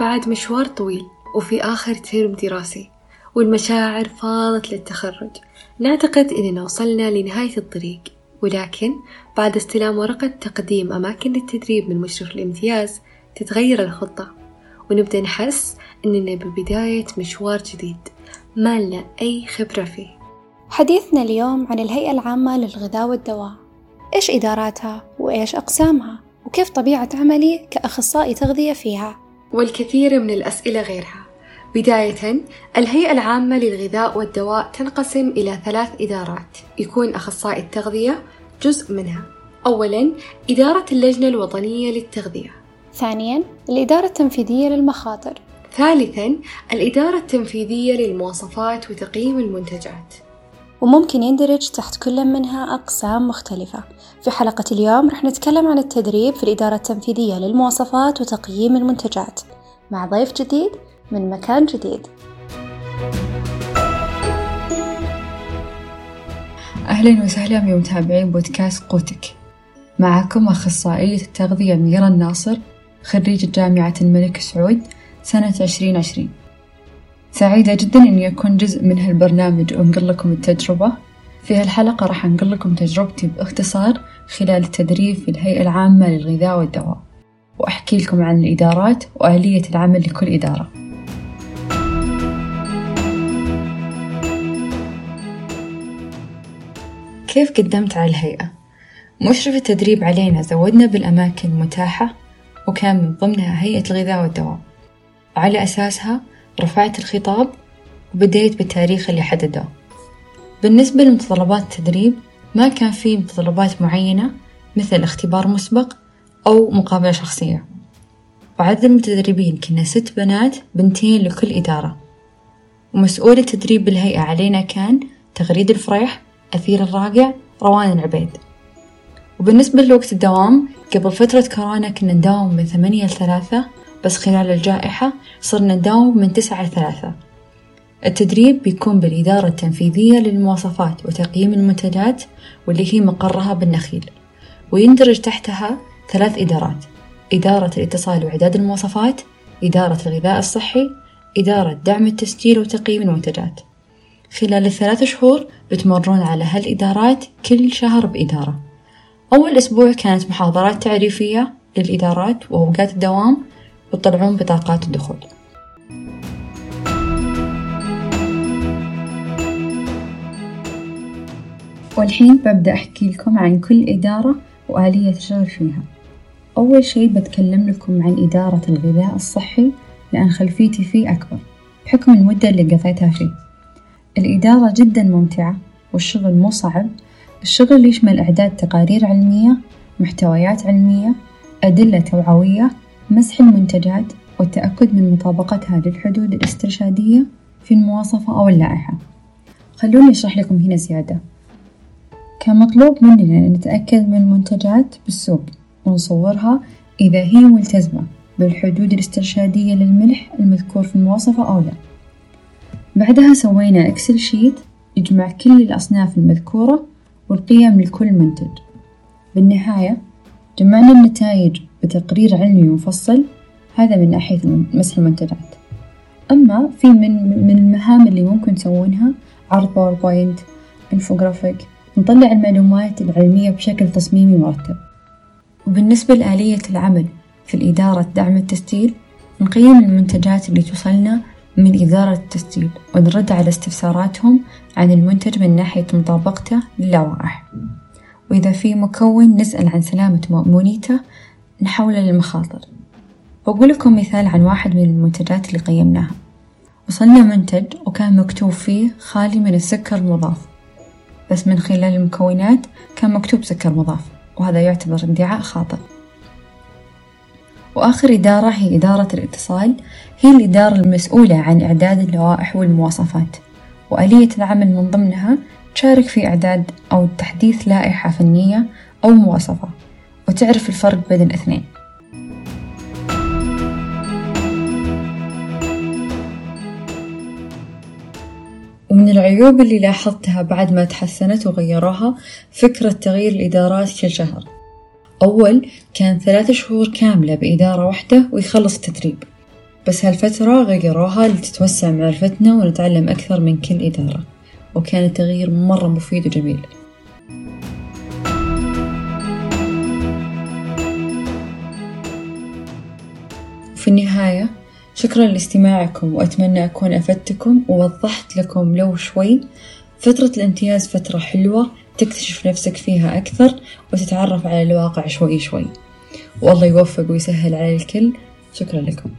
بعد مشوار طويل وفي آخر ترم دراسي والمشاعر فاضت للتخرج. نعتقد إننا وصلنا لنهاية الطريق ولكن بعد استلام ورقة تقديم أماكن للتدريب من مشرف الامتياز تتغير الخطة. ونبدأ نحس إننا ببداية مشوار جديد ما لنا أي خبرة فيه. حديثنا اليوم عن الهيئة العامة للغذاء والدواء. إيش إداراتها؟ وإيش أقسامها؟ وكيف طبيعة عملي كأخصائي تغذية فيها؟ والكثير من الأسئلة غيرها. بداية الهيئة العامة للغذاء والدواء تنقسم إلى ثلاث إدارات. يكون أخصائي التغذية جزء منها. أولا إدارة اللجنة الوطنية للتغذية. ثانيا الإدارة التنفيذية للمخاطر. ثالثا الإدارة التنفيذية للمواصفات وتقييم المنتجات. وممكن يندرج تحت كل منها أقسام مختلفة. في حلقة اليوم رح نتكلم عن التدريب في الإدارة التنفيذية للمواصفات وتقييم المنتجات مع ضيف جديد من مكان جديد. أهلا وسهلا بمتابعين بودكاست قوتك. معكم أخصائية التغذية ميرا الناصر خريجة جامعة الملك سعود سنة عشرين عشرين. سعيدة جدا إني أكون جزء من هالبرنامج وأنقل لكم التجربة. في هالحلقة راح أنقل لكم تجربتي باختصار خلال التدريب في الهيئة العامة للغذاء والدواء وأحكي لكم عن الإدارات وآلية العمل لكل إدارة. كيف قدمت على الهيئة؟ مشرف التدريب علينا زودنا بالأماكن المتاحة وكان من ضمنها هيئة الغذاء والدواء. وعلى أساسها رفعت الخطاب وبديت بالتاريخ اللي حدده. بالنسبة لمتطلبات التدريب ما كان في متطلبات معينة مثل اختبار مسبق أو مقابلة شخصية. وعدد المتدربين كنا ست بنات بنتين لكل إدارة. ومسؤول التدريب بالهيئة علينا كان تغريد الفريح أثير الراقع روان العبيد. وبالنسبة لوقت الدوام قبل فترة كورونا كنا نداوم من ثمانية لثلاثة بس خلال الجائحة صرنا نداوم من تسعة لثلاثة التدريب بيكون بالإدارة التنفيذية للمواصفات وتقييم المنتجات واللي هي مقرها بالنخيل ويندرج تحتها ثلاث إدارات إدارة الاتصال وإعداد المواصفات إدارة الغذاء الصحي إدارة دعم التسجيل وتقييم المنتجات. خلال الثلاث شهور بتمرون على هالإدارات كل شهر بإدارة. أول أسبوع كانت محاضرات تعريفية للإدارات وأوقات الدوام وتطلعون بطاقات الدخول. والحين ببدأ أحكي لكم عن كل إدارة وآلية الشغل فيها. أول شي بتكلم لكم عن إدارة الغذاء الصحي لأن خلفيتي فيه أكبر بحكم المدة اللي قضيتها فيه. الإدارة جدا ممتعة والشغل مو صعب. الشغل يشمل إعداد تقارير علمية محتويات علمية أدلة توعوية مسح المنتجات والتأكد من مطابقتها للحدود الاسترشادية في المواصفة أو اللائحة. خلوني أشرح لكم هنا زيادة. كان مطلوب مننا نتأكد من المنتجات بالسوق ونصورها إذا هي ملتزمة بالحدود الاسترشادية للملح المذكور في المواصفة أو لا. بعدها سوينا Excel sheet يجمع كل الأصناف المذكورة والقيم لكل منتج. بالنهاية جمعنا النتائج بتقرير علمي مفصل هذا من ناحية مسح المنتجات أما في من من المهام اللي ممكن تسوونها عرض PowerPoint infographic نطلع المعلومات العلمية بشكل تصميمي مرتب. وبالنسبة لآلية العمل في الإدارة دعم التسجيل نقيم المنتجات اللي توصلنا من إدارة التسجيل ونرد على استفساراتهم عن المنتج من ناحية مطابقته للوائح. وإذا في مكون نسأل عن سلامة مؤمونيته نحوله للمخاطر. بقول لكم مثال عن واحد من المنتجات اللي قيمناها. وصلنا منتج وكان مكتوب فيه خالي من السكر المضاف. بس من خلال المكونات كان مكتوب سكر مضاف وهذا يعتبر ادعاء خاطئ. وآخر إدارة هي إدارة الاتصال هي الإدارة المسؤولة عن إعداد اللوائح والمواصفات. وآلية العمل من ضمنها تشارك في إعداد أو تحديث لائحة فنية أو مواصفة. وتعرف الفرق بين الاثنين. ومن العيوب اللي لاحظتها بعد ما تحسنت وغيروها فكرة تغيير الإدارات كل شهر أول كان ثلاث شهور كاملة بإدارة واحدة ويخلص التدريب. بس هالفترة غيروها لتتوسع معرفتنا ونتعلم أكثر من كل إدارة. وكان التغيير مرة مفيد وجميل. النهاية شكرا لاستماعكم وأتمنى أكون أفدتكم ووضحت لكم لو شوي فترة الامتياز فترة حلوة تكتشف نفسك فيها أكثر وتتعرف على الواقع شوي شوي. والله يوفق ويسهل على الكل. شكرا لكم.